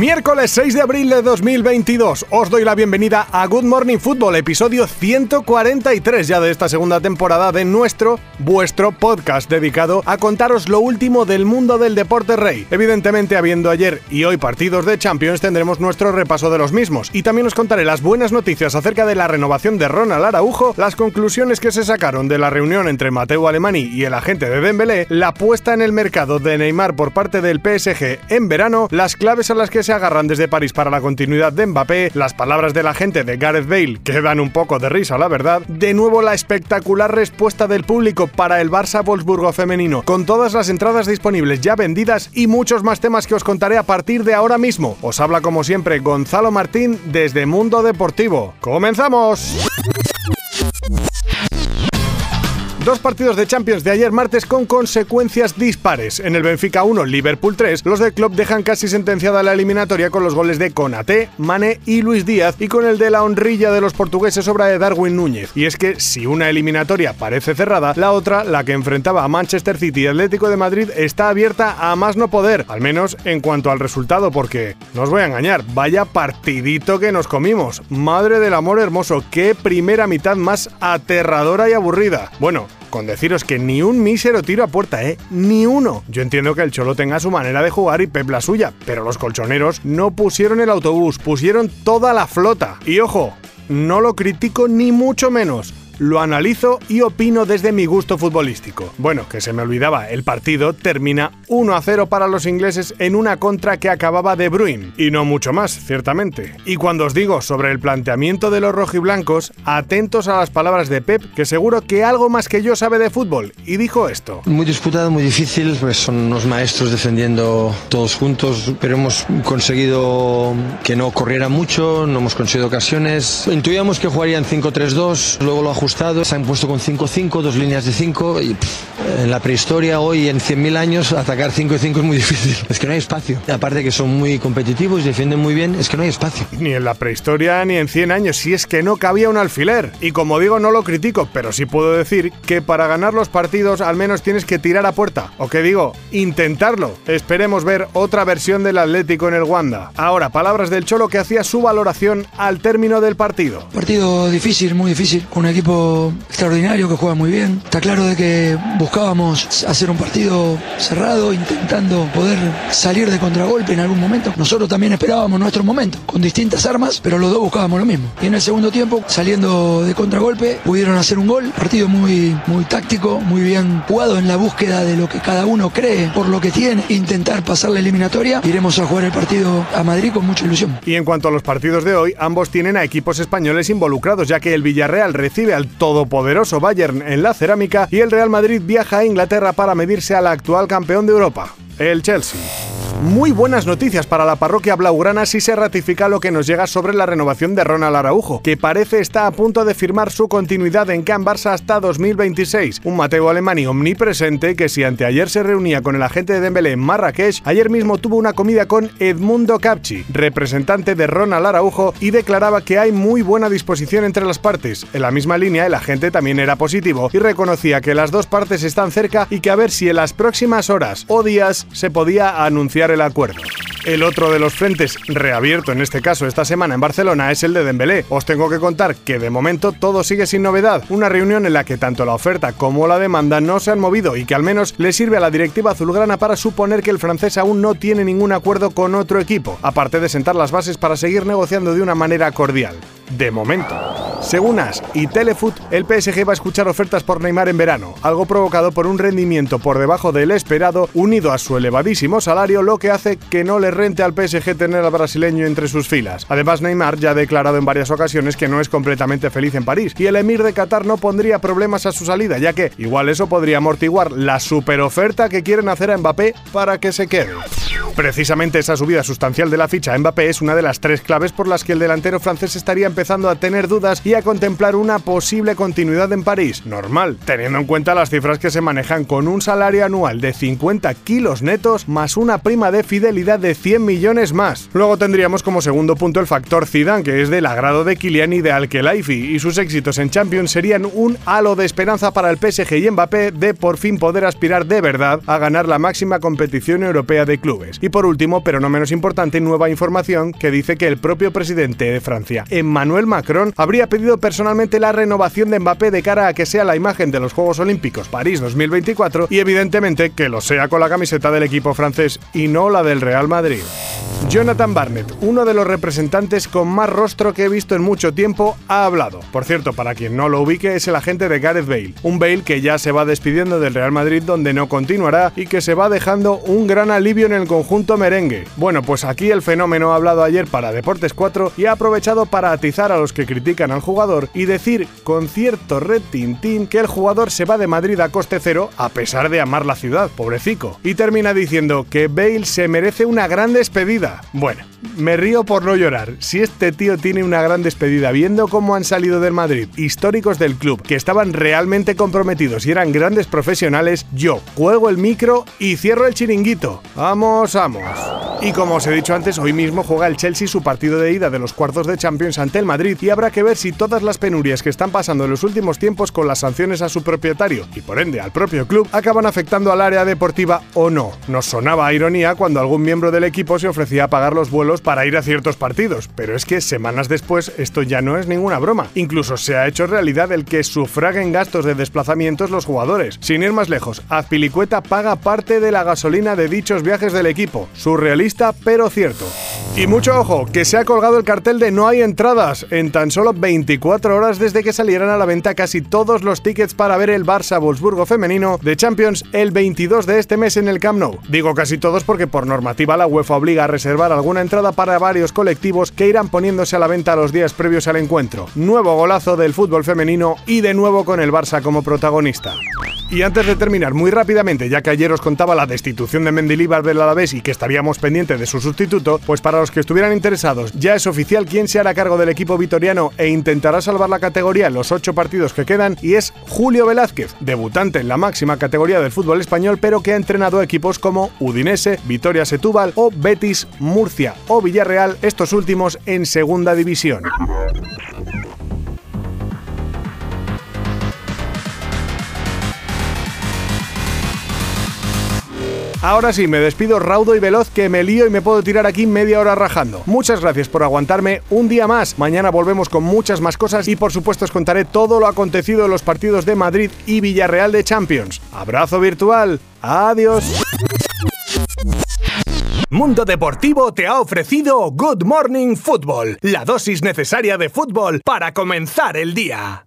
Miércoles 6 de abril de 2022. Os doy la bienvenida a Good Morning Football, episodio 143 ya de esta segunda temporada de nuestro, vuestro podcast dedicado a contaros lo último del mundo del deporte rey. Evidentemente, habiendo ayer y hoy partidos de Champions, tendremos nuestro repaso de los mismos. Y también os contaré las buenas noticias acerca de la renovación de Ronald Araujo, las conclusiones que se sacaron de la reunión entre Mateo Alemani y el agente de Dembélé, la puesta en el mercado de Neymar por parte del PSG en verano, las claves a las que se agarran desde París para la continuidad de Mbappé, las palabras de la gente de Gareth Bale, que dan un poco de risa, la verdad, de nuevo la espectacular respuesta del público para el Barça Wolfsburgo femenino, con todas las entradas disponibles ya vendidas y muchos más temas que os contaré a partir de ahora mismo. Os habla como siempre Gonzalo Martín desde Mundo Deportivo. ¡Comenzamos! Dos partidos de Champions de ayer martes con consecuencias dispares. En el Benfica 1, Liverpool 3, los del club dejan casi sentenciada la eliminatoria con los goles de Conate, Mane y Luis Díaz y con el de la honrilla de los portugueses obra de Darwin Núñez. Y es que si una eliminatoria parece cerrada, la otra, la que enfrentaba a Manchester City y Atlético de Madrid, está abierta a más no poder, al menos en cuanto al resultado, porque no os voy a engañar, vaya partidito que nos comimos. Madre del amor hermoso, qué primera mitad más aterradora y aburrida. Bueno, con deciros que ni un mísero tiro a puerta, ¿eh? Ni uno. Yo entiendo que el Cholo tenga su manera de jugar y Pep la suya, pero los colchoneros no pusieron el autobús, pusieron toda la flota. Y ojo, no lo critico ni mucho menos lo analizo y opino desde mi gusto futbolístico. Bueno, que se me olvidaba, el partido termina 1 a 0 para los ingleses en una contra que acababa de Bruin, y no mucho más, ciertamente. Y cuando os digo sobre el planteamiento de los rojiblancos, atentos a las palabras de Pep, que seguro que algo más que yo sabe de fútbol, y dijo esto. Muy disputado, muy difícil, pues son unos maestros defendiendo todos juntos, pero hemos conseguido que no corriera mucho, no hemos conseguido ocasiones. Intuíamos que jugarían 5-3-2, luego lo ajustamos se han puesto con 5-5, dos líneas de 5 y pff, en la prehistoria hoy en 100.000 años atacar 5 y 5 es muy difícil. Es que no hay espacio. Aparte que son muy competitivos, defienden muy bien, es que no hay espacio. Ni en la prehistoria ni en 100 años, si es que no cabía un alfiler. Y como digo, no lo critico, pero sí puedo decir que para ganar los partidos al menos tienes que tirar a puerta. O que digo, intentarlo. Esperemos ver otra versión del Atlético en el Wanda. Ahora, palabras del Cholo que hacía su valoración al término del partido. Partido difícil, muy difícil. Un equipo extraordinario que juega muy bien. Está claro de que buscábamos hacer un partido cerrado, intentando poder salir de contragolpe en algún momento. Nosotros también esperábamos nuestro momento, con distintas armas, pero los dos buscábamos lo mismo. Y en el segundo tiempo, saliendo de contragolpe, pudieron hacer un gol. Partido muy, muy táctico, muy bien jugado en la búsqueda de lo que cada uno cree, por lo que tiene, intentar pasar la eliminatoria. Iremos a jugar el partido a Madrid con mucha ilusión. Y en cuanto a los partidos de hoy, ambos tienen a equipos españoles involucrados, ya que el Villarreal recibe al todopoderoso Bayern en la cerámica y el Real Madrid viaja a Inglaterra para medirse al actual campeón de Europa, el Chelsea. Muy buenas noticias para la parroquia blaugrana si se ratifica lo que nos llega sobre la renovación de Ronald Araujo, que parece está a punto de firmar su continuidad en Can Barça hasta 2026. Un Mateo Alemani omnipresente que si anteayer se reunía con el agente de Dembélé en Marrakech, ayer mismo tuvo una comida con Edmundo Capchi, representante de Ronald Araujo, y declaraba que hay muy buena disposición entre las partes. En la misma línea, el agente también era positivo y reconocía que las dos partes están cerca y que a ver si en las próximas horas o días se podía anunciar el acuerdo. El otro de los frentes, reabierto en este caso esta semana en Barcelona, es el de Dembélé. Os tengo que contar que de momento todo sigue sin novedad. Una reunión en la que tanto la oferta como la demanda no se han movido y que al menos le sirve a la directiva azulgrana para suponer que el francés aún no tiene ningún acuerdo con otro equipo, aparte de sentar las bases para seguir negociando de una manera cordial. De momento. Según AS y Telefoot, el PSG va a escuchar ofertas por Neymar en verano, algo provocado por un rendimiento por debajo del esperado, unido a su elevadísimo salario, lo que hace que no le rente al PSG tener al brasileño entre sus filas. Además, Neymar ya ha declarado en varias ocasiones que no es completamente feliz en París, y el emir de Qatar no pondría problemas a su salida, ya que igual eso podría amortiguar la superoferta que quieren hacer a Mbappé para que se quede. Precisamente esa subida sustancial de la ficha a Mbappé es una de las tres claves por las que el delantero francés estaría empezando a tener dudas y a contemplar una posible continuidad en París. Normal, teniendo en cuenta las cifras que se manejan con un salario anual de 50 kilos netos más una prima de fidelidad de 100 millones más. Luego tendríamos como segundo punto el factor Zidane, que es del agrado de Kylian y de Alkelaifi, y sus éxitos en Champions serían un halo de esperanza para el PSG y Mbappé de por fin poder aspirar de verdad a ganar la máxima competición europea de clubes. Y por último, pero no menos importante, nueva información que dice que el propio presidente de Francia, Emmanuel Macron, habría pedido personalmente la renovación de Mbappé de cara a que sea la imagen de los Juegos Olímpicos París 2024 y evidentemente que lo sea con la camiseta del equipo francés y no la del Real Madrid. Jonathan Barnett, uno de los representantes con más rostro que he visto en mucho tiempo, ha hablado. Por cierto, para quien no lo ubique, es el agente de Gareth Bale. Un Bale que ya se va despidiendo del Real Madrid donde no continuará y que se va dejando un gran alivio en el conjunto merengue. Bueno, pues aquí el fenómeno ha hablado ayer para Deportes 4 y ha aprovechado para atizar a los que critican al jugador y decir con cierto retintín que el jugador se va de Madrid a coste cero a pesar de amar la ciudad, pobrecico. Y termina diciendo que Bale se merece una gran despedida bueno, me río por no llorar. Si este tío tiene una gran despedida, viendo cómo han salido del Madrid históricos del club, que estaban realmente comprometidos y eran grandes profesionales, yo juego el micro y cierro el chiringuito. Vamos, vamos. Y como os he dicho antes, hoy mismo juega el Chelsea su partido de ida de los cuartos de Champions ante el Madrid y habrá que ver si todas las penurias que están pasando en los últimos tiempos con las sanciones a su propietario y por ende al propio club acaban afectando al área deportiva o no. Nos sonaba a ironía cuando algún miembro del equipo se ofrecía a pagar los vuelos para ir a ciertos partidos, pero es que semanas después esto ya no es ninguna broma. Incluso se ha hecho realidad el que sufraguen gastos de desplazamientos los jugadores. Sin ir más lejos, Azpilicueta paga parte de la gasolina de dichos viajes del equipo. Surrealista pero cierto. Y mucho ojo, que se ha colgado el cartel de no hay entradas en tan solo 24 horas desde que salieran a la venta casi todos los tickets para ver el Barça-Wolfsburgo femenino de Champions el 22 de este mes en el Camp Nou. Digo casi todos porque por normativa la UEFA obliga a reservar alguna entrada para varios colectivos que irán poniéndose a la venta los días previos al encuentro. Nuevo golazo del fútbol femenino y de nuevo con el Barça como protagonista. Y antes de terminar, muy rápidamente, ya que ayer os contaba la destitución de Mendilibar del Alavés y que estaríamos pendientes de su sustituto, pues para los que estuvieran interesados, ya es oficial quién se hará cargo del equipo vitoriano e intentará salvar la categoría en los ocho partidos que quedan, y es Julio Velázquez, debutante en la máxima categoría del fútbol español, pero que ha entrenado equipos como Udinese, Vitoria Setúbal o Betis, Murcia o Villarreal, estos últimos en segunda división. Ahora sí, me despido raudo y veloz que me lío y me puedo tirar aquí media hora rajando. Muchas gracias por aguantarme un día más. Mañana volvemos con muchas más cosas y por supuesto os contaré todo lo acontecido en los partidos de Madrid y Villarreal de Champions. Abrazo virtual. Adiós. Mundo Deportivo te ha ofrecido Good Morning Football, la dosis necesaria de fútbol para comenzar el día.